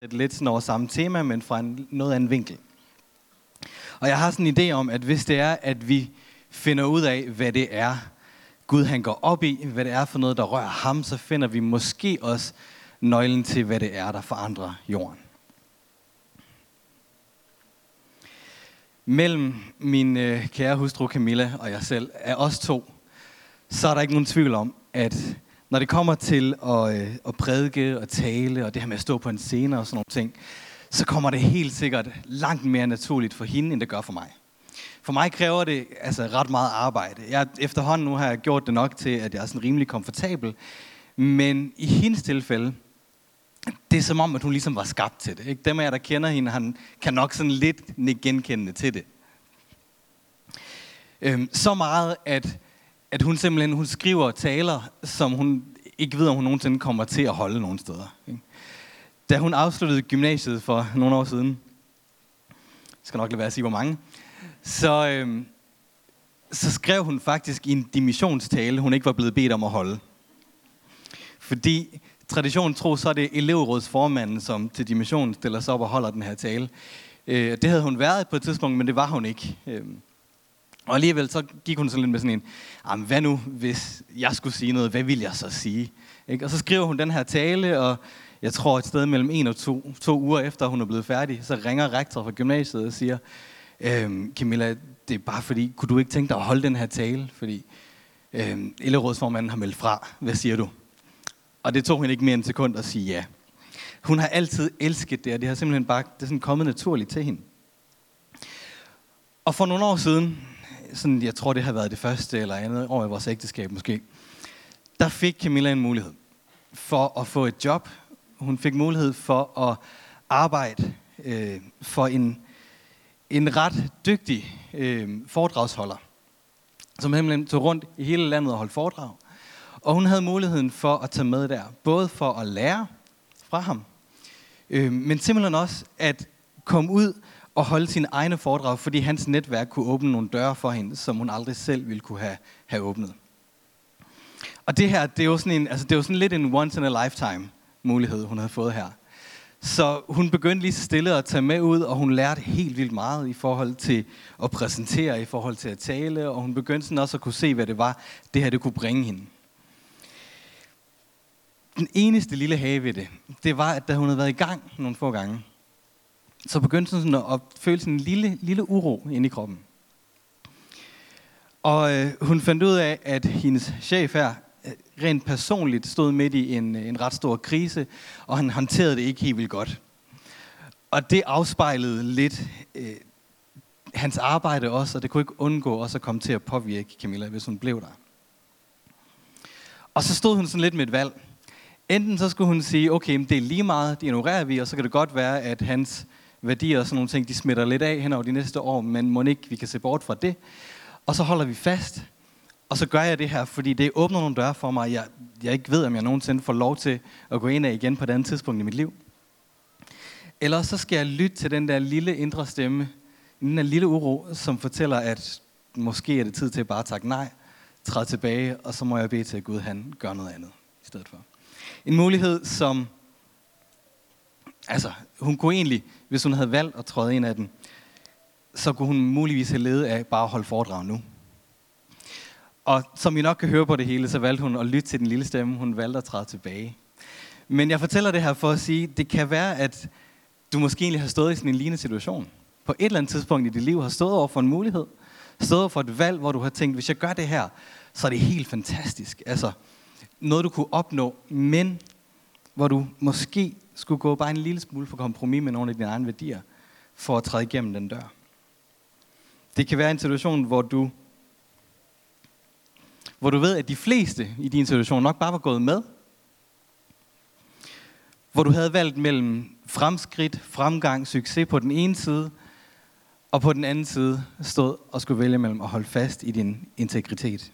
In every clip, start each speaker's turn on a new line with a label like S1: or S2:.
S1: det lidt sådan over samme tema, men fra en noget anden vinkel. Og jeg har sådan en idé om, at hvis det er, at vi finder ud af, hvad det er, Gud han går op i, hvad det er for noget, der rører ham, så finder vi måske også nøglen til, hvad det er, der forandrer jorden. Mellem min øh, kære hustru Camilla og jeg selv, er os to, så er der ikke nogen tvivl om, at når det kommer til at, øh, at prædike og tale, og det her med at stå på en scene og sådan nogle ting, så kommer det helt sikkert langt mere naturligt for hende, end det gør for mig. For mig kræver det altså ret meget arbejde. Jeg, efterhånden nu har jeg gjort det nok til, at jeg er sådan rimelig komfortabel. Men i hendes tilfælde, det er som om, at hun ligesom var skabt til det. Ikke? Dem af jer, der kender hende, han kan nok sådan lidt genkende til det. Øhm, så meget, at at hun simpelthen hun skriver taler, som hun ikke ved, om hun nogensinde kommer til at holde nogen steder. Da hun afsluttede gymnasiet for nogle år siden, jeg skal nok lade være at sige, hvor mange, så, øhm, så skrev hun faktisk en dimissionstale, hun ikke var blevet bedt om at holde. Fordi traditionen tro, så er det elevrådsformanden, som til dimission stiller sig op og holder den her tale. Øh, det havde hun været på et tidspunkt, men det var hun ikke. Øh, og alligevel så gik hun sådan lidt med sådan en, Jamen, hvad nu, hvis jeg skulle sige noget, hvad vil jeg så sige? Ikke? Og så skriver hun den her tale, og jeg tror et sted mellem en og to, to uger efter hun er blevet færdig, så ringer rektor fra gymnasiet og siger, øhm, Camilla, det er bare fordi, kunne du ikke tænke dig at holde den her tale? Fordi øhm, elevrådsformanden har meldt fra. Hvad siger du? Og det tog hende ikke mere end en sekund at sige ja. Hun har altid elsket det, og det har simpelthen bare det er sådan kommet naturligt til hende. Og for nogle år siden, sådan, jeg tror det har været det første eller andet år i vores ægteskab måske, der fik Camilla en mulighed for at få et job. Hun fik mulighed for at arbejde øh, for en, en ret dygtig øh, foredragsholder, som simpelthen tog rundt i hele landet og holdt foredrag. Og hun havde muligheden for at tage med der, både for at lære fra ham, øh, men simpelthen også at komme ud og holde sine egne foredrag, fordi hans netværk kunne åbne nogle døre for hende, som hun aldrig selv ville kunne have, have åbnet. Og det her, det er jo sådan, en, altså det er jo sådan lidt en once in a lifetime mulighed, hun havde fået her. Så hun begyndte lige så stille at tage med ud, og hun lærte helt vildt meget i forhold til at præsentere, i forhold til at tale, og hun begyndte sådan også at kunne se, hvad det var, det her det kunne bringe hende. Den eneste lille have ved det, det var, at da hun havde været i gang nogle få gange, så begyndte hun sådan at føle sådan en lille, lille uro inde i kroppen. Og øh, hun fandt ud af, at hendes chef her øh, rent personligt stod midt i en, øh, en ret stor krise, og han håndterede det ikke helt vildt godt. Og det afspejlede lidt øh, hans arbejde også, og det kunne ikke undgå også at komme til at påvirke Camilla, hvis hun blev der. Og så stod hun sådan lidt med et valg. Enten så skulle hun sige, okay, det er lige meget, det ignorerer vi, og så kan det godt være, at hans værdier og sådan nogle ting, de smitter lidt af hen over de næste år, men må ikke vi kan se bort fra det. Og så holder vi fast, og så gør jeg det her, fordi det åbner nogle døre for mig, jeg, jeg ikke ved, om jeg nogensinde får lov til at gå ind af igen på et andet tidspunkt i mit liv. Eller så skal jeg lytte til den der lille indre stemme, den der lille uro, som fortæller, at måske er det tid til at bare takke nej, træde tilbage, og så må jeg bede til, at Gud han gør noget andet i stedet for. En mulighed, som Altså, hun kunne egentlig, hvis hun havde valgt at træde ind af den, så kunne hun muligvis have ledet af bare at holde foredrag nu. Og som I nok kan høre på det hele, så valgte hun at lytte til den lille stemme. Hun valgte at træde tilbage. Men jeg fortæller det her for at sige, det kan være, at du måske egentlig har stået i sådan en lignende situation. På et eller andet tidspunkt i dit liv har stået over for en mulighed. Stået over for et valg, hvor du har tænkt, hvis jeg gør det her, så er det helt fantastisk. Altså, noget du kunne opnå, men hvor du måske skulle gå bare en lille smule for kompromis med nogle af dine egne værdier, for at træde igennem den dør. Det kan være en situation, hvor du, hvor du ved, at de fleste i din situation nok bare var gået med. Hvor du havde valgt mellem fremskridt, fremgang, succes på den ene side, og på den anden side stod og skulle vælge mellem at holde fast i din integritet.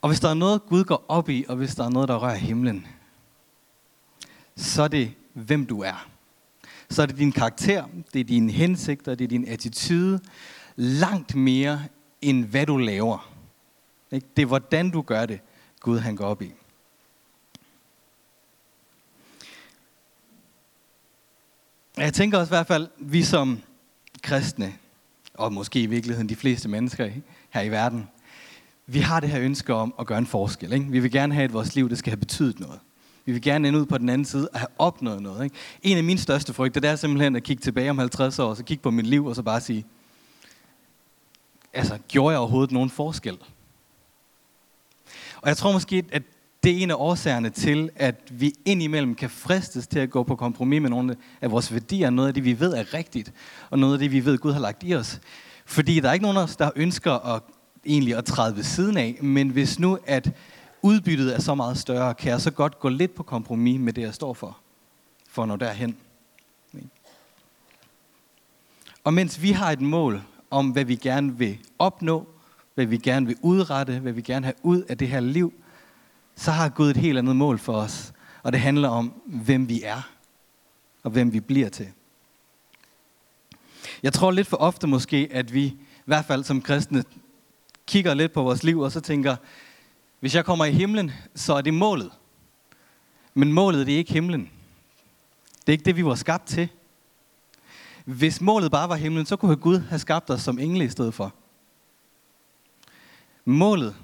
S1: Og hvis der er noget, Gud går op i, og hvis der er noget, der rører himlen, så er det, hvem du er. Så er det din karakter, det er dine hensigter, det er din attitude, langt mere end hvad du laver. Det er hvordan du gør det, Gud han går op i. Jeg tænker også i hvert fald, vi som kristne, og måske i virkeligheden de fleste mennesker her i verden, vi har det her ønske om at gøre en forskel. Ikke? Vi vil gerne have, at vores liv det skal have betydet noget. Vi vil gerne ende ud på den anden side og have opnået noget. Ikke? En af mine største frygter, det er simpelthen at kigge tilbage om 50 år, og så kigge på mit liv, og så bare sige, altså, gjorde jeg overhovedet nogen forskel? Og jeg tror måske, at det er en af årsagerne til, at vi indimellem kan fristes til at gå på kompromis med nogle af vores værdier, noget af det, vi ved er rigtigt, og noget af det, vi ved, Gud har lagt i os. Fordi der er ikke nogen af os, der ønsker at, egentlig at træde ved siden af, men hvis nu, at udbyttet er så meget større, kan jeg så godt gå lidt på kompromis med det, jeg står for, for at nå derhen. Og mens vi har et mål om, hvad vi gerne vil opnå, hvad vi gerne vil udrette, hvad vi gerne have ud af det her liv, så har Gud et helt andet mål for os. Og det handler om, hvem vi er, og hvem vi bliver til. Jeg tror lidt for ofte måske, at vi, i hvert fald som kristne, kigger lidt på vores liv, og så tænker, hvis jeg kommer i himlen, så er det målet. Men målet det er ikke himlen. Det er ikke det, vi var skabt til. Hvis målet bare var himlen, så kunne Gud have skabt os som engle i stedet for. Målet,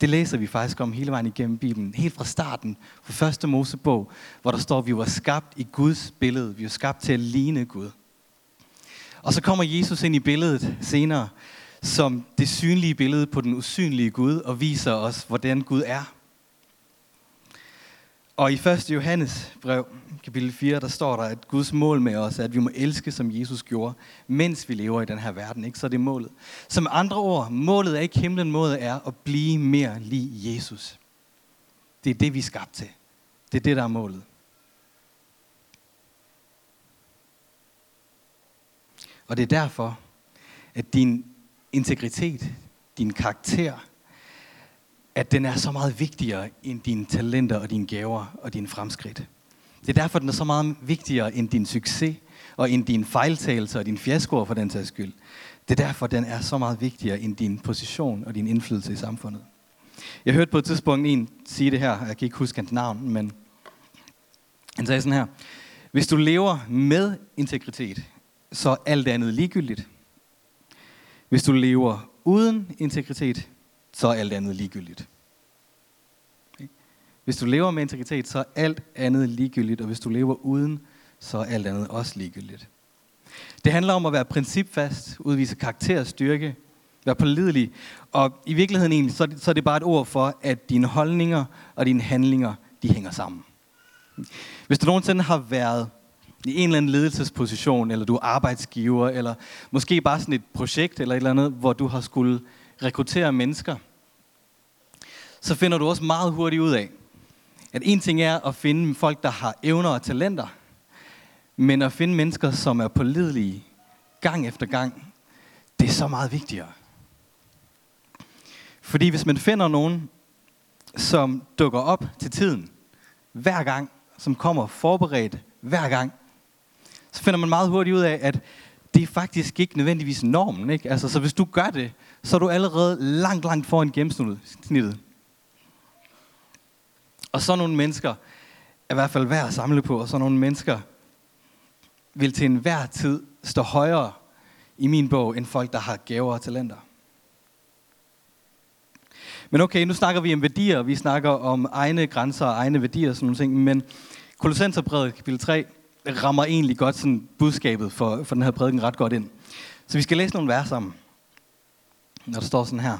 S1: det læser vi faktisk om hele vejen igennem Bibelen. Helt fra starten, fra første Mosebog, hvor der står, at vi var skabt i Guds billede. Vi var skabt til at ligne Gud. Og så kommer Jesus ind i billedet senere, som det synlige billede på den usynlige Gud, og viser os, hvordan Gud er. Og i 1. Johannes brev, kapitel 4, der står der, at Guds mål med os er, at vi må elske, som Jesus gjorde, mens vi lever i den her verden. Ikke? Så er det målet. Som andre ord, målet er ikke himlen, målet er at blive mere lige Jesus. Det er det, vi er skabt til. Det er det, der er målet. Og det er derfor, at din integritet, din karakter, at den er så meget vigtigere end dine talenter og dine gaver og dine fremskridt. Det er derfor, den er så meget vigtigere end din succes og end dine fejltagelser og dine fiaskoer for den sags skyld. Det er derfor, den er så meget vigtigere end din position og din indflydelse i samfundet. Jeg hørte på et tidspunkt en sige det her, jeg kan ikke huske hans navn, men han sagde sådan her. Hvis du lever med integritet, så er alt andet ligegyldigt. Hvis du lever uden integritet, så er alt andet ligegyldigt. Hvis du lever med integritet, så er alt andet ligegyldigt, og hvis du lever uden, så er alt andet også ligegyldigt. Det handler om at være principfast, udvise karakter og styrke, være pålidelig, og i virkeligheden egentlig, så, så er det bare et ord for, at dine holdninger og dine handlinger, de hænger sammen. Hvis du nogensinde har været i en eller anden ledelsesposition, eller du er arbejdsgiver, eller måske bare sådan et projekt eller et eller andet, hvor du har skulle rekruttere mennesker, så finder du også meget hurtigt ud af, at en ting er at finde folk, der har evner og talenter, men at finde mennesker, som er pålidelige gang efter gang, det er så meget vigtigere. Fordi hvis man finder nogen, som dukker op til tiden, hver gang, som kommer forberedt hver gang, så finder man meget hurtigt ud af, at det er faktisk ikke nødvendigvis normen. Ikke? Altså, så hvis du gør det, så er du allerede langt, langt foran gennemsnittet. Og så nogle mennesker er i hvert fald værd at samle på, og så nogle mennesker vil til enhver tid stå højere i min bog, end folk, der har gaver og talenter. Men okay, nu snakker vi om værdier, vi snakker om egne grænser og egne værdier og sådan nogle ting, men Kolossenserbrevet kapitel 3 rammer egentlig godt sådan budskabet for, for den her prædiken ret godt ind. Så vi skal læse nogle vers sammen, når der står sådan her.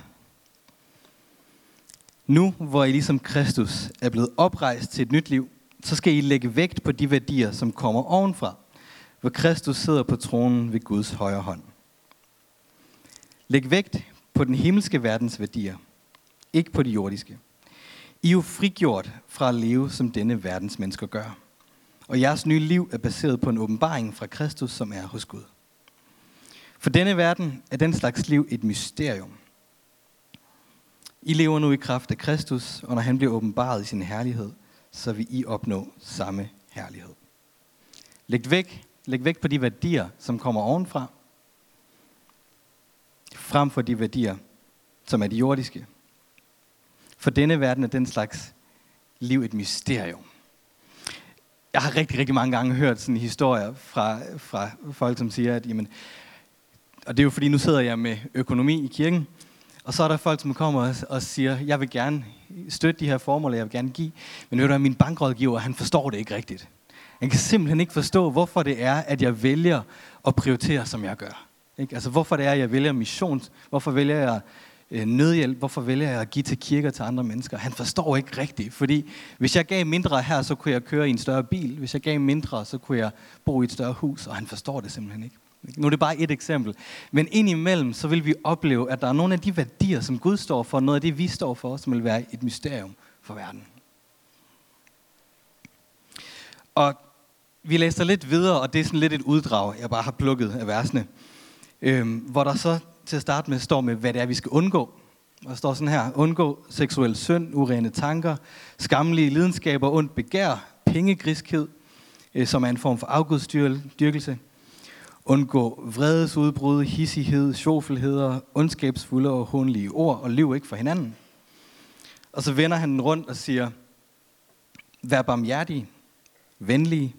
S1: Nu, hvor I ligesom Kristus er blevet oprejst til et nyt liv, så skal I lægge vægt på de værdier, som kommer ovenfra, hvor Kristus sidder på tronen ved Guds højre hånd. Læg vægt på den himmelske verdens værdier, ikke på de jordiske. I er jo frigjort fra at leve, som denne verdens mennesker gør. Og jeres nye liv er baseret på en åbenbaring fra Kristus, som er hos Gud. For denne verden er den slags liv et mysterium – i lever nu i kraft af Kristus, og når han bliver åbenbaret i sin herlighed, så vil I opnå samme herlighed. Læg væk, læg væk på de værdier, som kommer ovenfra, frem for de værdier, som er de jordiske. For denne verden er den slags liv et mysterium jeg har rigtig, rigtig mange gange hørt sådan historier fra, fra folk, som siger, at jamen, og det er jo fordi, nu sidder jeg med økonomi i kirken, og så er der folk, som kommer og, og siger, jeg vil gerne støtte de her formål, jeg vil gerne give, men ved du min bankrådgiver, han forstår det ikke rigtigt. Han kan simpelthen ikke forstå, hvorfor det er, at jeg vælger at prioritere, som jeg gør. Ikke? Altså, hvorfor det er, at jeg vælger mission, hvorfor vælger jeg Øh, nødhjælp, hvorfor vælger jeg at give til kirker til andre mennesker? Han forstår ikke rigtigt, fordi hvis jeg gav mindre her, så kunne jeg køre i en større bil. Hvis jeg gav mindre, så kunne jeg bo i et større hus, og han forstår det simpelthen ikke. Nu er det bare et eksempel. Men indimellem, så vil vi opleve, at der er nogle af de værdier, som Gud står for, noget af det, vi står for, som vil være et mysterium for verden. Og vi læser lidt videre, og det er sådan lidt et uddrag, jeg bare har plukket af versene, øhm, hvor der så til at starte med står med, hvad det er, vi skal undgå. Og der står sådan her, undgå seksuel synd, urene tanker, skamlige lidenskaber, ondt begær, pengegriskhed, øh, som er en form for afgudstyrkelse, undgå vredesudbrud, hissighed, sjofelheder, ondskabsfulde og hånlige ord, og liv ikke for hinanden. Og så vender han den rundt og siger, vær barmhjertig, venlig,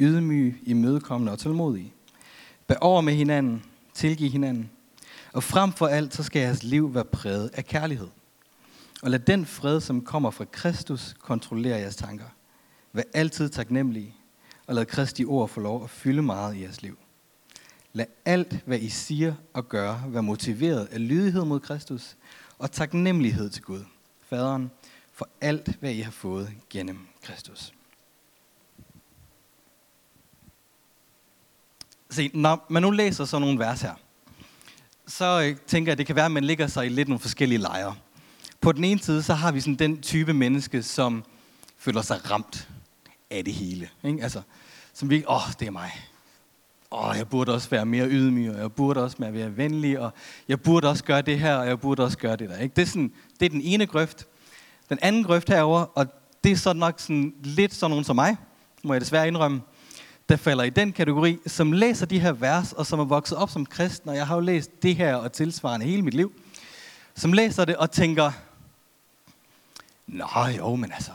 S1: ydmyg, imødekommende og tålmodig. Bær over med hinanden, tilgiv hinanden. Og frem for alt, så skal jeres liv være præget af kærlighed. Og lad den fred, som kommer fra Kristus, kontrollere jeres tanker. Vær altid taknemmelige, og lad Kristi ord få lov at fylde meget i jeres liv. Lad alt, hvad I siger og gør, være motiveret af lydighed mod Kristus og taknemmelighed til Gud, Faderen, for alt, hvad I har fået gennem Kristus. Se, når man nu læser sådan nogle vers her, så øh, tænker jeg, at det kan være, at man ligger sig i lidt nogle forskellige lejre. På den ene side, så har vi sådan den type menneske, som føler sig ramt af det hele. Ikke? Altså, som vi, åh, oh, det er mig åh, jeg burde også være mere ydmyg, og jeg burde også være venlig, og jeg burde også gøre det her, og jeg burde også gøre det der. Ikke? Det, er sådan, det er den ene grøft. Den anden grøft herover, og det er så nok sådan, lidt sådan nogen som mig, må jeg desværre indrømme, der falder i den kategori, som læser de her vers, og som er vokset op som kristen, og jeg har jo læst det her og tilsvarende hele mit liv, som læser det og tænker, Nå jo, men altså,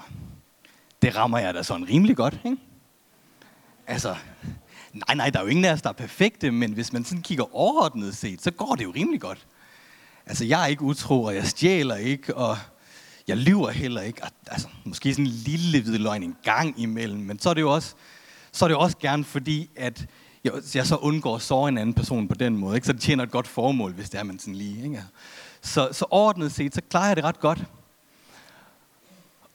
S1: det rammer jeg da sådan rimelig godt, ikke? Altså, Nej, nej, der er jo ingen af os, der er perfekte, men hvis man sådan kigger overordnet set, så går det jo rimelig godt. Altså, jeg er ikke utro, og jeg stjæler ikke, og jeg lyver heller ikke. Altså, måske sådan en lille hvid løgn en gang imellem, men så er det jo også, så er det også gerne fordi, at jeg, jeg så undgår at såre en anden person på den måde. Ikke? Så det tjener et godt formål, hvis det er man sådan lige. Ikke? Så, så overordnet set, så klarer jeg det ret godt.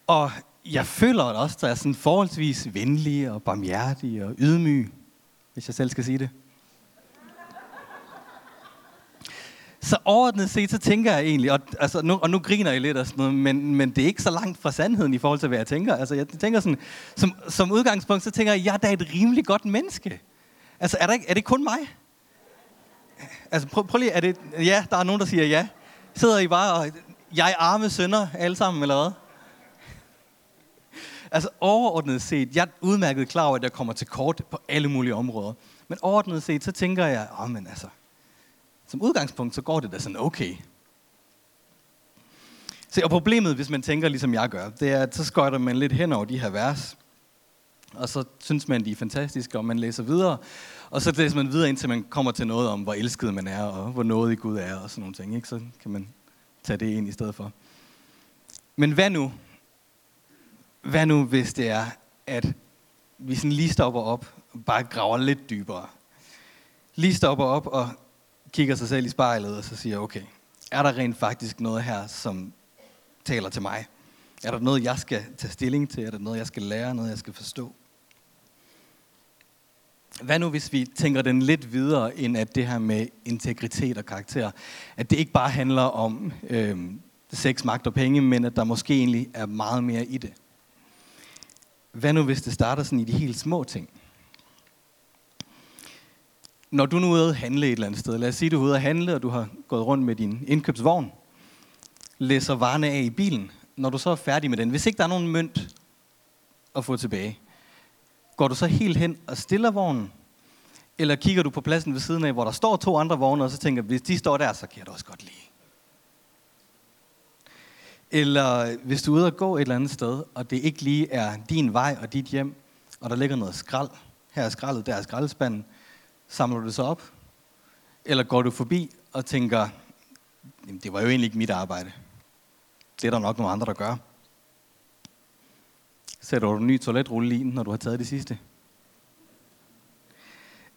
S1: Og jeg føler også, at jeg er sådan forholdsvis venlig og barmhjertig og ydmyg hvis jeg selv skal sige det. Så overordnet set, så tænker jeg egentlig, og, altså, nu, og nu griner jeg lidt og sådan noget, men, men det er ikke så langt fra sandheden i forhold til, hvad jeg tænker. Altså, jeg tænker sådan, som, som udgangspunkt, så tænker jeg, jeg er da et rimelig godt menneske. Altså, er, der ikke, er det kun mig? Altså, prøv, prøv lige, er det, ja, der er nogen, der siger ja. Sidder I bare og, jeg er arme sønder alle sammen, eller hvad? Altså overordnet set, jeg er udmærket klar over, at jeg kommer til kort på alle mulige områder. Men overordnet set, så tænker jeg, åh, oh, men altså, som udgangspunkt, så går det da sådan okay. Se, og problemet, hvis man tænker ligesom jeg gør, det er, at så skøjter man lidt hen over de her vers. Og så synes man, de er fantastiske, og man læser videre. Og så læser man videre, indtil man kommer til noget om, hvor elsket man er, og hvor noget i Gud er, og sådan nogle ting. Ikke? Så kan man tage det ind i stedet for. Men hvad nu, hvad nu, hvis det er, at vi sådan lige stopper op og bare graver lidt dybere? Lige stopper op og kigger sig selv i spejlet og så siger, okay, er der rent faktisk noget her, som taler til mig? Er der noget, jeg skal tage stilling til? Er der noget, jeg skal lære? Noget, jeg skal forstå? Hvad nu, hvis vi tænker den lidt videre, end at det her med integritet og karakter, at det ikke bare handler om øh, sex, magt og penge, men at der måske egentlig er meget mere i det? Hvad nu, hvis det starter sådan i de helt små ting? Når du nu er ude at handle et eller andet sted, lad os sige, at du er ude at handle, og du har gået rundt med din indkøbsvogn, læser varerne af i bilen. Når du så er færdig med den, hvis ikke der er nogen mønt at få tilbage, går du så helt hen og stiller vognen, eller kigger du på pladsen ved siden af, hvor der står to andre vogne, og så tænker, hvis de står der, så kan jeg da også godt lide. Eller hvis du er ude og gå et eller andet sted, og det ikke lige er din vej og dit hjem, og der ligger noget skrald. Her er skraldet, der er skraldespanden. Samler du det så op? Eller går du forbi og tænker, Jamen, det var jo egentlig ikke mit arbejde. Det er der nok nogle andre, der gør. Sætter du en ny toiletrulle i, når du har taget det sidste?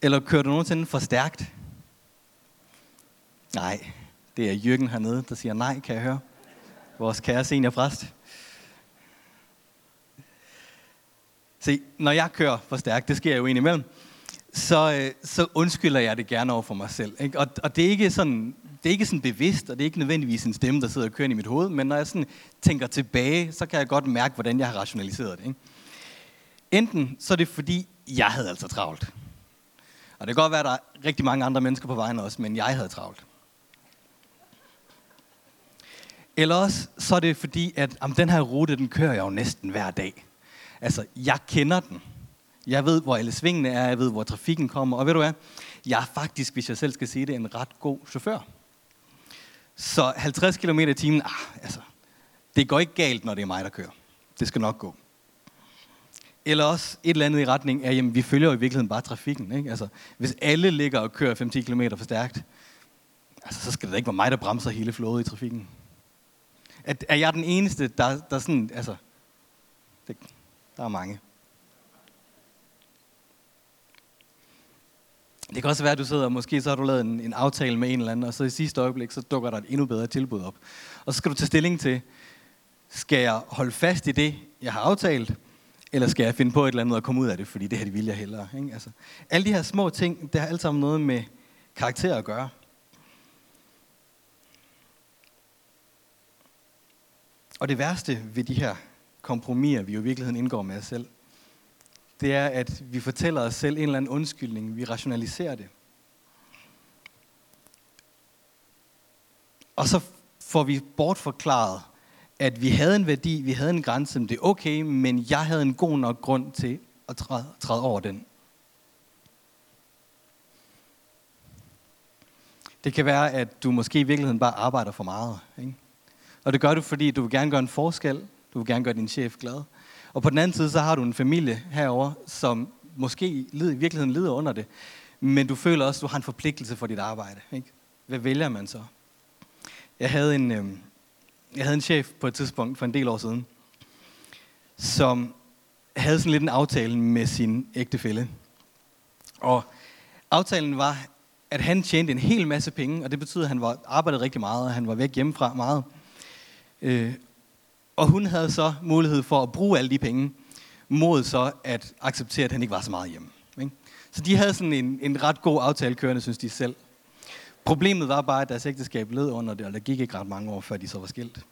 S1: Eller kører du nogensinde for stærkt? Nej, det er Jørgen hernede, der siger nej, kan jeg høre. Vores kære seniorpræst. Se, når jeg kører for stærkt, det sker jo indimellem, så, øh, så undskylder jeg det gerne over for mig selv. Ikke? Og, og det er ikke sådan, det er ikke sådan bevidst, og det er ikke nødvendigvis en stemme, der sidder og kører i mit hoved, men når jeg sådan tænker tilbage, så kan jeg godt mærke, hvordan jeg har rationaliseret det. Ikke? Enten så er det fordi, jeg havde altså travlt. Og det kan godt være, at der er rigtig mange andre mennesker på vejen også, men jeg havde travlt. Eller også så er det fordi, at jamen, den her rute, den kører jeg jo næsten hver dag. Altså, jeg kender den. Jeg ved, hvor alle svingene er, jeg ved, hvor trafikken kommer, og ved du hvad? Jeg er faktisk, hvis jeg selv skal sige det, en ret god chauffør. Så 50 km i timen, ah, altså, det går ikke galt, når det er mig, der kører. Det skal nok gå. Eller også et eller andet i retning af, jamen vi følger jo i virkeligheden bare trafikken. Ikke? Altså, hvis alle ligger og kører 5-10 km for stærkt, altså, så skal det da ikke være mig, der bremser hele flådet i trafikken. At, er jeg den eneste, der, der sådan, altså, det, der er mange. Det kan også være, at du sidder, og måske så har du lavet en, en aftale med en eller anden, og så i sidste øjeblik, så dukker der et endnu bedre tilbud op. Og så skal du tage stilling til, skal jeg holde fast i det, jeg har aftalt, eller skal jeg finde på et eller andet og komme ud af det, fordi det her det vil jeg hellere. Ikke? Altså, alle de her små ting, det har alt sammen noget med karakter at gøre. Og det værste ved de her kompromiser, vi jo i virkeligheden indgår med os selv, det er, at vi fortæller os selv en eller anden undskyldning. Vi rationaliserer det. Og så får vi bortforklaret, at vi havde en værdi, vi havde en grænse, det er okay, men jeg havde en god nok grund til at træde, træde over den. Det kan være, at du måske i virkeligheden bare arbejder for meget. Ikke? Og det gør du, fordi du vil gerne gøre en forskel. Du vil gerne gøre din chef glad. Og på den anden side, så har du en familie herover, som måske i virkeligheden lider under det. Men du føler også, at du har en forpligtelse for dit arbejde. Ikke? Hvad vælger man så? Jeg havde en, øh, jeg havde en chef på et tidspunkt for en del år siden, som havde sådan lidt en aftale med sin ægtefælle. Og aftalen var, at han tjente en hel masse penge, og det betød, at han var, arbejdede rigtig meget, og han var væk hjemmefra meget. Øh, og hun havde så mulighed for at bruge alle de penge, mod så at acceptere, at han ikke var så meget hjemme. Ikke? Så de havde sådan en, en ret god aftale kørende, synes de selv. Problemet var bare, at deres ægteskab led under det, og der gik ikke ret mange år, før de så var skilt.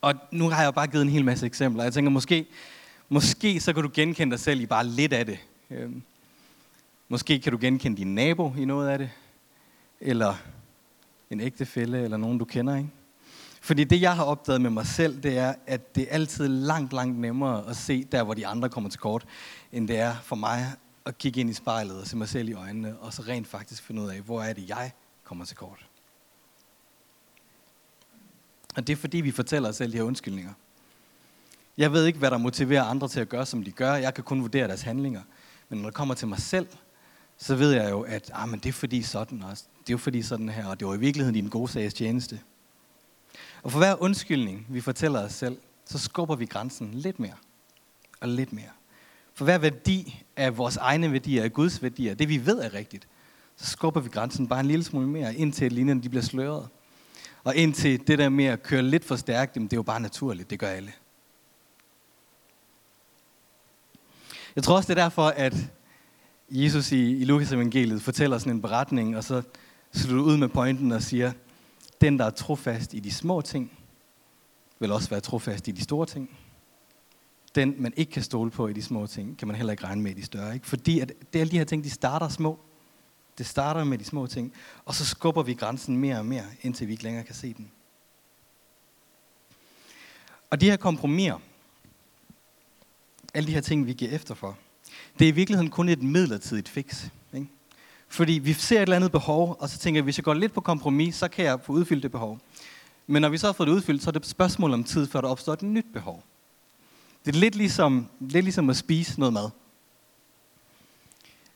S1: Og nu har jeg bare givet en hel masse eksempler. Jeg tænker, måske, måske så kan du genkende dig selv i bare lidt af det. Øhm, måske kan du genkende din nabo i noget af det. Eller en ægtefælle, eller nogen du kender, ikke? Fordi det, jeg har opdaget med mig selv, det er, at det er altid langt, langt nemmere at se der, hvor de andre kommer til kort, end det er for mig at kigge ind i spejlet og se mig selv i øjnene, og så rent faktisk finde ud af, hvor er det, jeg kommer til kort. Og det er fordi, vi fortæller os selv de her undskyldninger. Jeg ved ikke, hvad der motiverer andre til at gøre, som de gør. Jeg kan kun vurdere deres handlinger. Men når det kommer til mig selv, så ved jeg jo, at ah, men det er fordi sådan også. Det er jo fordi sådan her, og det var i virkeligheden din gode sags tjeneste. Og for hver undskyldning, vi fortæller os selv, så skubber vi grænsen lidt mere og lidt mere. For hver værdi af vores egne værdier, af Guds værdier, det vi ved er rigtigt, så skubber vi grænsen bare en lille smule mere, indtil linjerne de bliver sløret. Og indtil det der med at køre lidt for stærkt, det er jo bare naturligt, det gør alle. Jeg tror også, det er derfor, at Jesus i, i Lukas evangeliet fortæller sådan en beretning, og så slutter ud med pointen og siger, den, der er trofast i de små ting, vil også være trofast i de store ting. Den, man ikke kan stole på i de små ting, kan man heller ikke regne med i de større. Ikke? Fordi at det, alle de her ting, de starter små. Det starter med de små ting, og så skubber vi grænsen mere og mere, indtil vi ikke længere kan se den. Og de her kompromiser, alle de her ting, vi giver efter for, det er i virkeligheden kun et midlertidigt fix. Fordi vi ser et eller andet behov, og så tænker vi, hvis jeg går lidt på kompromis, så kan jeg få udfyldt det behov. Men når vi så har fået det udfyldt, så er det et spørgsmål om tid, før der opstår et nyt behov. Det er lidt ligesom, lidt ligesom at spise noget mad.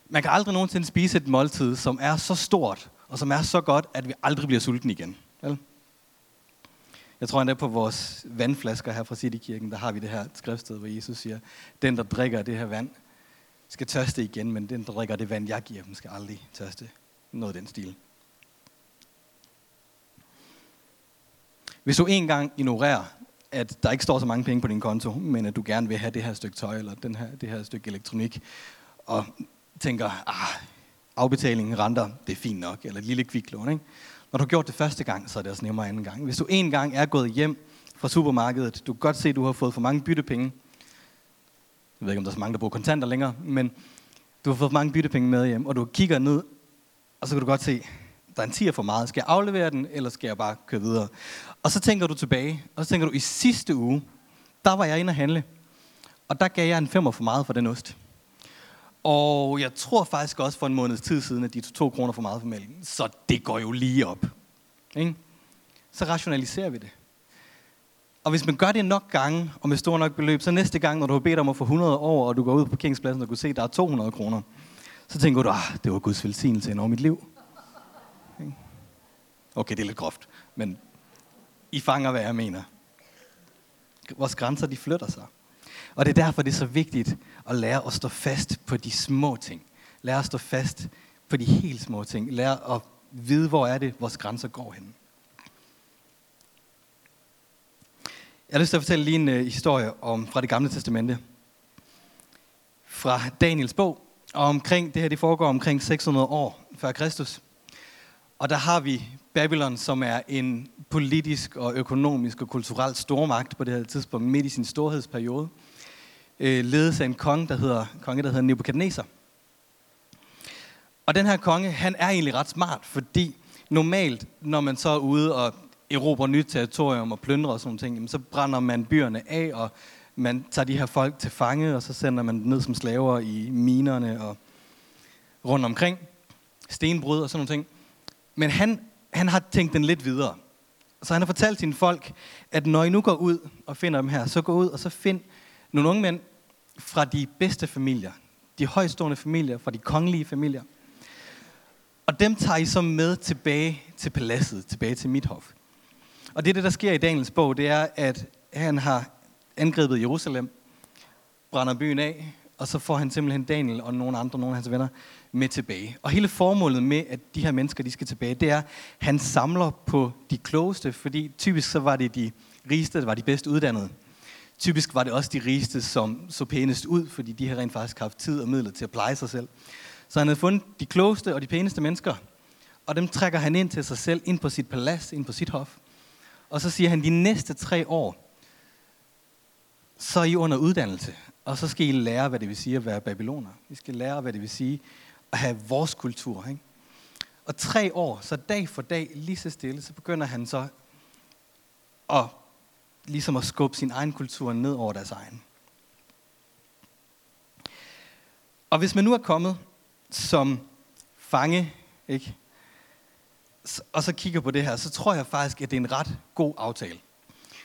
S1: Man kan aldrig nogensinde spise et måltid, som er så stort, og som er så godt, at vi aldrig bliver sultne igen. Vel? Jeg tror endda på vores vandflasker her fra Citykirken, der har vi det her skriftsted, hvor Jesus siger, den der drikker det her vand, skal tørste igen, men den drikker det vand, jeg giver dem, skal aldrig tørste. Noget af den stil. Hvis du engang ignorerer, at der ikke står så mange penge på din konto, men at du gerne vil have det her stykke tøj, eller den her, det her stykke elektronik, og tænker, ah, afbetaling, renter, det er fint nok, eller et lille kviklån, ikke? Når du har gjort det første gang, så er det også nemmere anden gang. Hvis du en gang er gået hjem fra supermarkedet, du kan godt se, at du har fået for mange byttepenge. Jeg ved ikke, om der er så mange, der bruger kontanter længere, men du har fået mange byttepenge med hjem, og du kigger ned, og så kan du godt se, der er en tier for meget. Skal jeg aflevere den, eller skal jeg bare køre videre? Og så tænker du tilbage, og så tænker du, i sidste uge, der var jeg inde og handle, og der gav jeg en femmer for meget for den ost. Og jeg tror faktisk også for en måneds tid siden, at de tog to kroner for meget for mælken. Så det går jo lige op. Ikke? Så rationaliserer vi det. Og hvis man gør det nok gange, og med stor nok beløb, så næste gang, når du har bedt om at få 100 år, og du går ud på parkeringspladsen og kan se, at der er 200 kroner, så tænker du, ah, det var Guds velsignelse ind over mit liv. Okay, det er lidt groft, men I fanger, hvad jeg mener. Vores grænser, de flytter sig. Og det er derfor, det er så vigtigt at lære at stå fast på de små ting. Lære at stå fast på de helt små ting. Lære at vide, hvor er det, vores grænser går hen. Jeg har lyst til at fortælle lige en uh, historie om, fra det gamle testamente. Fra Daniels bog. Og omkring, det her det foregår omkring 600 år før Kristus. Og der har vi Babylon, som er en politisk og økonomisk og kulturel stormagt på det her tidspunkt, midt i sin storhedsperiode øh, ledes af en konge, der hedder, konge, der hedder Nebuchadnezzar. Og den her konge, han er egentlig ret smart, fordi normalt, når man så er ude og erobrer nyt territorium og plyndrer og sådan ting, så brænder man byerne af, og man tager de her folk til fange, og så sender man dem ned som slaver i minerne og rundt omkring. Stenbrud og sådan nogle ting. Men han, han har tænkt den lidt videre. Så han har fortalt sine folk, at når I nu går ud og finder dem her, så gå ud og så find nogle unge mænd fra de bedste familier, de højstående familier, fra de kongelige familier. Og dem tager I så med tilbage til paladset, tilbage til mit hof. Og det er det, der sker i Daniels bog, det er, at han har angrebet Jerusalem, brænder byen af, og så får han simpelthen Daniel og nogle andre, nogle af hans venner, med tilbage. Og hele formålet med, at de her mennesker de skal tilbage, det er, at han samler på de klogeste, fordi typisk så var det de rigeste, der var de bedst uddannede. Typisk var det også de rigeste, som så pænest ud, fordi de har rent faktisk haft tid og midler til at pleje sig selv. Så han havde fundet de klogeste og de pæneste mennesker, og dem trækker han ind til sig selv, ind på sit palads, ind på sit hof. Og så siger han, de næste tre år, så er I under uddannelse, og så skal I lære, hvad det vil sige at være babyloner. I skal lære, hvad det vil sige at have vores kultur. Ikke? Og tre år, så dag for dag, lige så stille, så begynder han så at ligesom at skubbe sin egen kultur ned over deres egen. Og hvis man nu er kommet som fange, ikke? Og så kigger på det her, så tror jeg faktisk, at det er en ret god aftale.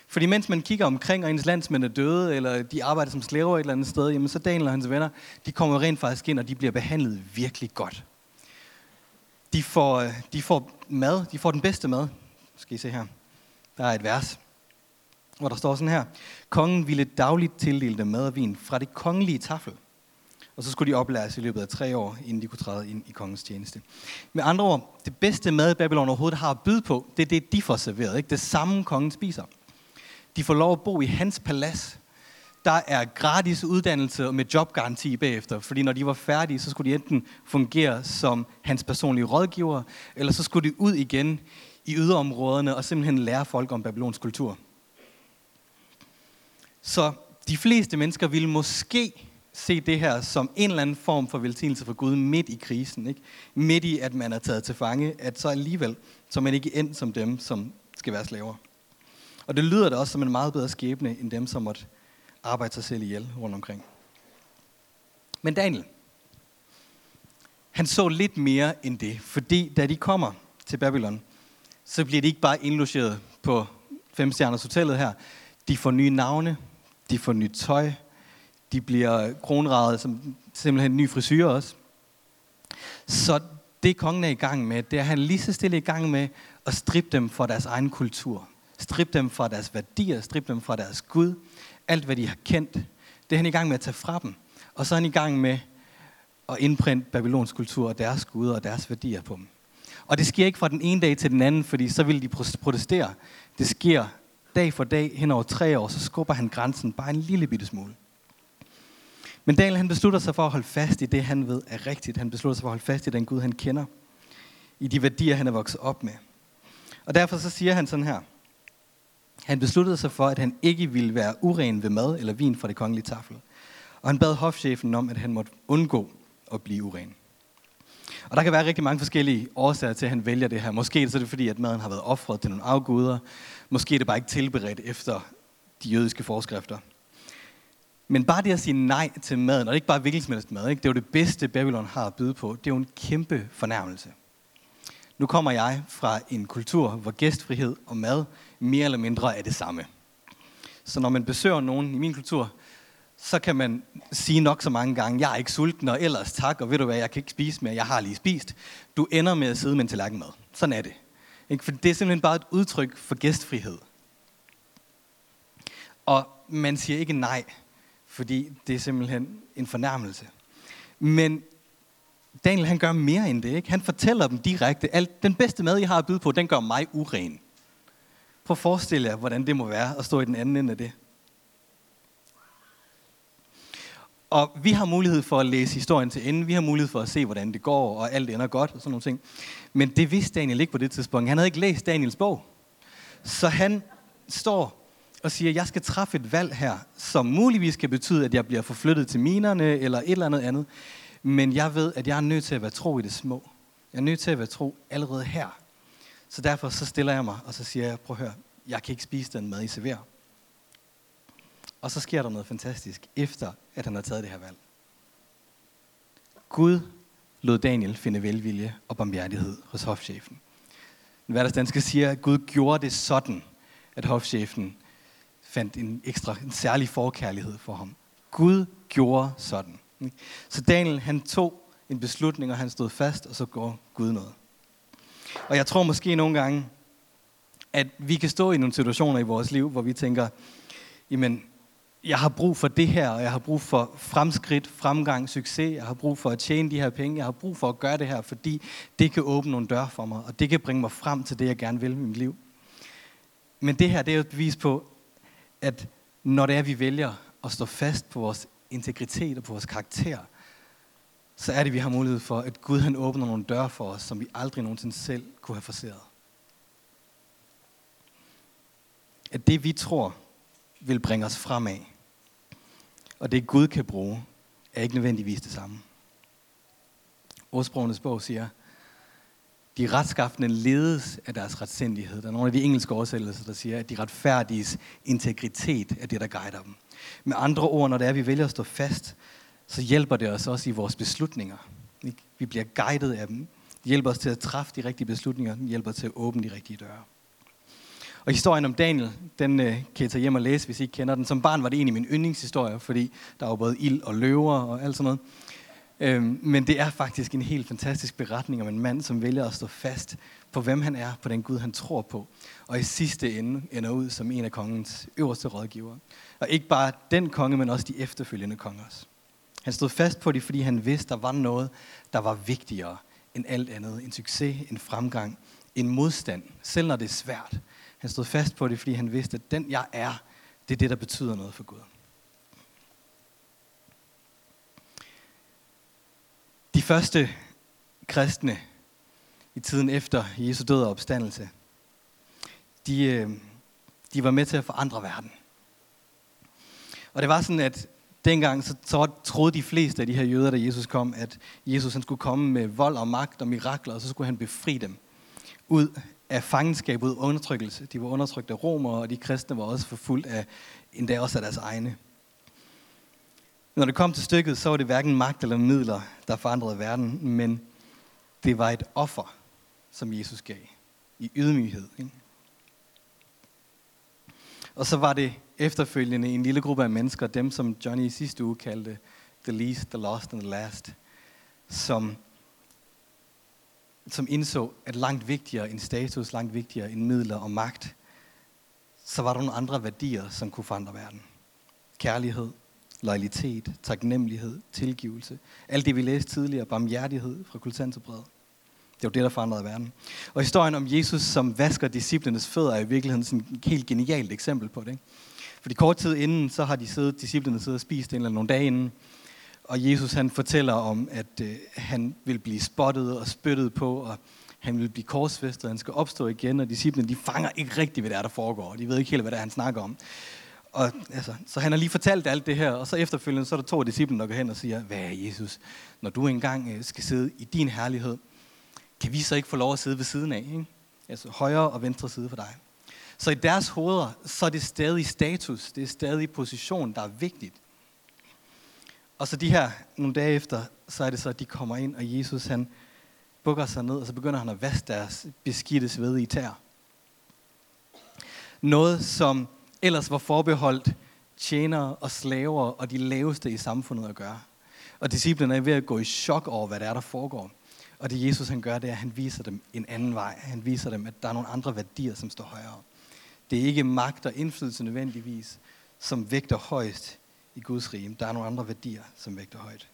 S1: Fordi mens man kigger omkring, og ens landsmænd er døde, eller de arbejder som slaver et eller andet sted, jamen så Daniel og hans venner, de kommer rent faktisk ind, og de bliver behandlet virkelig godt. De får, øh, de får mad, de får den bedste mad. Skal I se her. Der er et vers hvor der står sådan her. Kongen ville dagligt tildele dem mad og vin fra det kongelige tafel. Og så skulle de oplæres i løbet af tre år, inden de kunne træde ind i kongens tjeneste. Med andre ord, det bedste mad, Babylon overhovedet har at byde på, det er det, de får serveret. Ikke? Det samme kongen spiser. De får lov at bo i hans palads. Der er gratis uddannelse med jobgaranti bagefter, fordi når de var færdige, så skulle de enten fungere som hans personlige rådgiver, eller så skulle de ud igen i yderområderne og simpelthen lære folk om Babylons kultur. Så de fleste mennesker ville måske se det her som en eller anden form for velsignelse for Gud midt i krisen. Ikke? Midt i, at man er taget til fange, at så alligevel, så man ikke end som dem, som skal være slaver. Og det lyder da også som en meget bedre skæbne, end dem, som måtte arbejde sig selv ihjel rundt omkring. Men Daniel, han så lidt mere end det, fordi da de kommer til Babylon, så bliver de ikke bare indlogeret på femstjerners hotellet her. De får nye navne, de får nyt tøj, de bliver kronradet som simpelthen en ny frisyr også. Så det kongen er i gang med, det er han lige så stille i gang med at strippe dem for deres egen kultur. Strippe dem fra deres værdier, strippe dem fra deres Gud. Alt hvad de har kendt, det er han i gang med at tage fra dem. Og så er han i gang med at indprinte Babylons kultur og deres guder og deres værdier på dem. Og det sker ikke fra den ene dag til den anden, fordi så vil de protestere. Det sker dag for dag hen over tre år, så skubber han grænsen bare en lille bitte smule. Men Daniel han beslutter sig for at holde fast i det, han ved er rigtigt. Han beslutter sig for at holde fast i den Gud, han kender. I de værdier, han er vokset op med. Og derfor så siger han sådan her. Han besluttede sig for, at han ikke ville være uren ved mad eller vin fra det kongelige tafel. Og han bad hofchefen om, at han måtte undgå at blive uren. Og der kan være rigtig mange forskellige årsager til, at han vælger det her. Måske så er det fordi, at maden har været offret til nogle afguder. Måske er det bare ikke tilberedt efter de jødiske forskrifter. Men bare det at sige nej til maden, og det er ikke bare hvilken som helst mad, ikke? det er jo det bedste, Babylon har at byde på, det er jo en kæmpe fornærmelse. Nu kommer jeg fra en kultur, hvor gæstfrihed og mad mere eller mindre er det samme. Så når man besøger nogen i min kultur, så kan man sige nok så mange gange, jeg er ikke sulten, og ellers tak, og ved du hvad, jeg kan ikke spise mere, jeg har lige spist. Du ender med at sidde med en tallerken mad. Sådan er det. Ikke? For det er simpelthen bare et udtryk for gæstfrihed. Og man siger ikke nej, fordi det er simpelthen en fornærmelse. Men Daniel han gør mere end det. Ikke? Han fortæller dem direkte, at den bedste mad, jeg har at byde på, den gør mig uren. Prøv at forestille jer, hvordan det må være at stå i den anden ende af det. Og vi har mulighed for at læse historien til ende. Vi har mulighed for at se, hvordan det går, og alt ender godt og sådan nogle ting. Men det vidste Daniel ikke på det tidspunkt. Han havde ikke læst Daniels bog. Så han står og siger, at jeg skal træffe et valg her, som muligvis kan betyde, at jeg bliver forflyttet til minerne eller et eller andet andet. Men jeg ved, at jeg er nødt til at være tro i det små. Jeg er nødt til at være tro allerede her. Så derfor så stiller jeg mig, og så siger jeg, prøv at høre, jeg kan ikke spise den mad, I serverer. Og så sker der noget fantastisk, efter at han har taget det her valg. Gud lod Daniel finde velvilje og barmhjertighed hos hofchefen. Den hverdagsdanske siger, at Gud gjorde det sådan, at hofchefen fandt en ekstra, en særlig forkærlighed for ham. Gud gjorde sådan. Så Daniel, han tog en beslutning, og han stod fast, og så går Gud noget. Og jeg tror måske nogle gange, at vi kan stå i nogle situationer i vores liv, hvor vi tænker, jamen, jeg har brug for det her, og jeg har brug for fremskridt, fremgang, succes, jeg har brug for at tjene de her penge, jeg har brug for at gøre det her, fordi det kan åbne nogle døre for mig, og det kan bringe mig frem til det, jeg gerne vil i mit liv. Men det her, det er jo et bevis på, at når det er, vi vælger at stå fast på vores integritet og på vores karakter, så er det, vi har mulighed for, at Gud han åbner nogle døre for os, som vi aldrig nogensinde selv kunne have forseret. At det, vi tror, vil bringe os fremad, og det Gud kan bruge, er ikke nødvendigvis det samme. Ordsprogenes bog siger, de retskaffende ledes af deres retsindighed. Der er nogle af de engelske oversættelser, der siger, at de retfærdiges integritet er det, der guider dem. Med andre ord, når det er, at vi vælger at stå fast, så hjælper det os også i vores beslutninger. Vi bliver guidet af dem. Det hjælper os til at træffe de rigtige beslutninger. Det hjælper til at åbne de rigtige døre. Og historien om Daniel, den øh, kan I tage hjem og læse, hvis I ikke kender den. Som barn var det en af mine yndlingshistorier, fordi der var både ild og løver og alt sådan noget. Øhm, men det er faktisk en helt fantastisk beretning om en mand, som vælger at stå fast på, hvem han er, på den Gud, han tror på. Og i sidste ende ender ud som en af kongens øverste rådgivere. Og ikke bare den konge, men også de efterfølgende konger. Han stod fast på det, fordi han vidste, der var noget, der var vigtigere end alt andet. En succes, en fremgang, en modstand, selv når det er svært. Han stod fast på det, fordi han vidste, at den jeg er, det er det, der betyder noget for Gud. De første kristne i tiden efter Jesu død og opstandelse, de, øh, de var med til at forandre verden. Og det var sådan, at dengang så, så troede de fleste af de her jøder, da Jesus kom, at Jesus han skulle komme med vold og magt og mirakler, og så skulle han befri dem ud af fangenskab, ud af undertrykkelse. De var undertrykt af romere, og de kristne var også forfulgt af endda også af deres egne. Når det kom til stykket, så var det hverken magt eller midler, der forandrede verden, men det var et offer, som Jesus gav i ydmyghed. Ikke? Og så var det efterfølgende en lille gruppe af mennesker, dem som Johnny i sidste uge kaldte the least, the lost and the last, som, som indså, at langt vigtigere end status, langt vigtigere end midler og magt, så var der nogle andre værdier, som kunne forandre verden. Kærlighed, loyalitet, taknemmelighed, tilgivelse. Alt det, vi læste tidligere, barmhjertighed fra kultanterbrevet. Det var det, der forandrede verden. Og historien om Jesus, som vasker disciplenes fødder, er i virkeligheden sådan et helt genialt eksempel på det. Ikke? Fordi kort tid inden, så har de siddet, disciplene siddet og spist en eller nogle dage inden. Og Jesus han fortæller om, at øh, han vil blive spottet og spyttet på, og han vil blive korsfæstet, og han skal opstå igen, og disciplene de fanger ikke rigtigt, hvad der er, der foregår. De ved ikke helt, hvad det er, han snakker om. Og, altså, så han har lige fortalt alt det her, og så efterfølgende så er der to af disciplene, der går hen og siger, hvad er Jesus, når du engang øh, skal sidde i din herlighed, kan vi så ikke få lov at sidde ved siden af? Ikke? Altså højre og venstre side for dig. Så i deres hoveder, så er det stadig status, det er stadig position, der er vigtigt. Og så de her nogle dage efter, så er det så, at de kommer ind, og Jesus han bukker sig ned, og så begynder han at vaske deres beskidte sved i tær. Noget, som ellers var forbeholdt tjenere og slaver og de laveste i samfundet at gøre. Og disciplene er ved at gå i chok over, hvad der er, der foregår. Og det Jesus han gør, det er, at han viser dem en anden vej. Han viser dem, at der er nogle andre værdier, som står højere. Det er ikke magt og indflydelse nødvendigvis, som vægter højst i Guds rige. Der er nogle andre værdier, som vægter højt.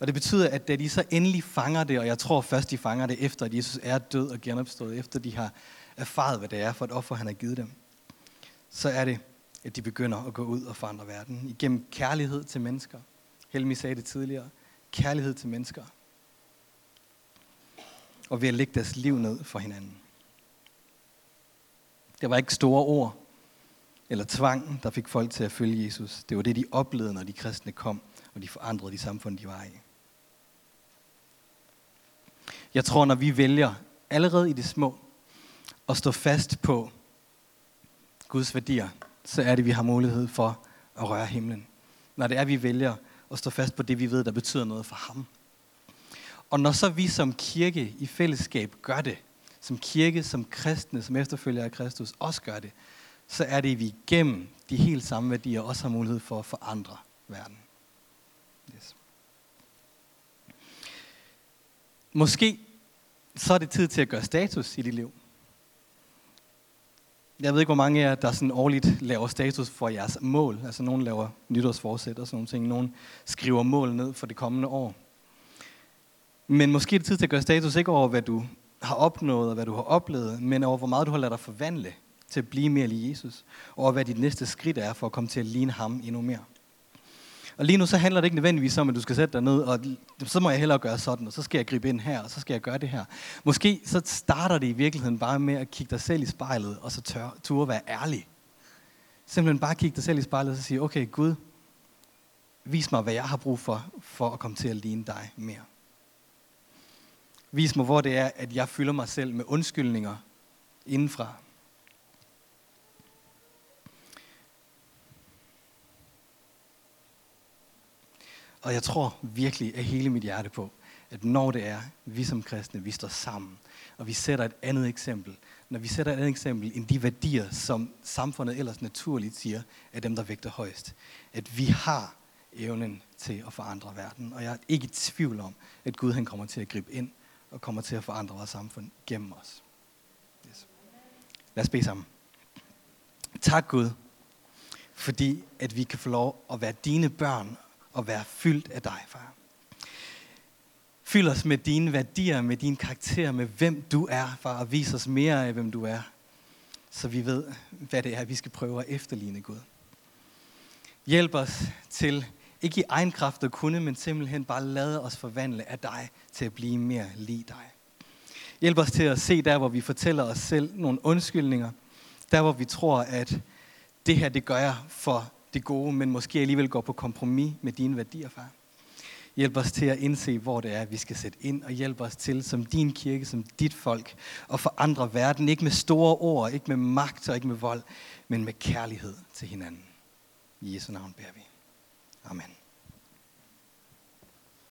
S1: Og det betyder, at da de så endelig fanger det, og jeg tror først, de fanger det efter, at Jesus er død og genopstået, efter de har erfaret, hvad det er for et offer, han har givet dem, så er det, at de begynder at gå ud og forandre verden igennem kærlighed til mennesker. Helmi sagde det tidligere. Kærlighed til mennesker. Og ved at lægge deres liv ned for hinanden. Det var ikke store ord eller tvang, der fik folk til at følge Jesus. Det var det, de oplevede, når de kristne kom, og de forandrede de samfund, de var i. Jeg tror, når vi vælger allerede i det små at stå fast på Guds værdier, så er det, vi har mulighed for at røre himlen. Når det er, vi vælger at stå fast på det, vi ved, der betyder noget for ham. Og når så vi som kirke i fællesskab gør det, som kirke, som kristne, som efterfølger af Kristus også gør det, så er det, at vi gennem de helt samme værdier også har mulighed for at forandre verden. Yes. Måske så er det tid til at gøre status i dit liv. Jeg ved ikke, hvor mange af jer, der sådan årligt laver status for jeres mål. Altså nogen laver nytårsforsæt og sådan nogle ting. Nogen skriver mål ned for det kommende år. Men måske er det tid til at gøre status ikke over, hvad du har opnået og hvad du har oplevet, men over, hvor meget du har ladet dig forvandle til at blive mere lige Jesus. Og over, hvad dit næste skridt er for at komme til at ligne ham endnu mere. Og lige nu så handler det ikke nødvendigvis om, at du skal sætte dig ned, og så må jeg hellere gøre sådan, og så skal jeg gribe ind her, og så skal jeg gøre det her. Måske så starter det i virkeligheden bare med at kigge dig selv i spejlet, og så tør, turde være ærlig. Simpelthen bare kigge dig selv i spejlet, og så sige, okay Gud, vis mig, hvad jeg har brug for, for at komme til at ligne dig mere. Vis mig, hvor det er, at jeg fylder mig selv med undskyldninger indenfra. Og jeg tror virkelig af hele mit hjerte på, at når det er, vi som kristne, vi står sammen, og vi sætter et andet eksempel, når vi sætter et andet eksempel end de værdier, som samfundet ellers naturligt siger, er dem, der vægter højst, at vi har evnen til at forandre verden. Og jeg er ikke i tvivl om, at Gud han kommer til at gribe ind og kommer til at forandre vores samfund gennem os. Yes. Lad os bede sammen. Tak Gud, fordi at vi kan få lov at være dine børn at være fyldt af dig, far. Fyld os med dine værdier, med din karakter, med hvem du er, far, og vis os mere af, hvem du er, så vi ved, hvad det er, vi skal prøve at efterligne Gud. Hjælp os til, ikke i egen kraft at kunne, men simpelthen bare lade os forvandle af dig til at blive mere lige dig. Hjælp os til at se der, hvor vi fortæller os selv nogle undskyldninger. Der, hvor vi tror, at det her, det gør jeg for det gode, men måske alligevel går på kompromis med dine værdier, far. Hjælp os til at indse, hvor det er, vi skal sætte ind, og hjælp os til, som din kirke, som dit folk, at forandre verden, ikke med store ord, ikke med magt og ikke med vold, men med kærlighed til hinanden. I Jesu navn beder vi. Amen.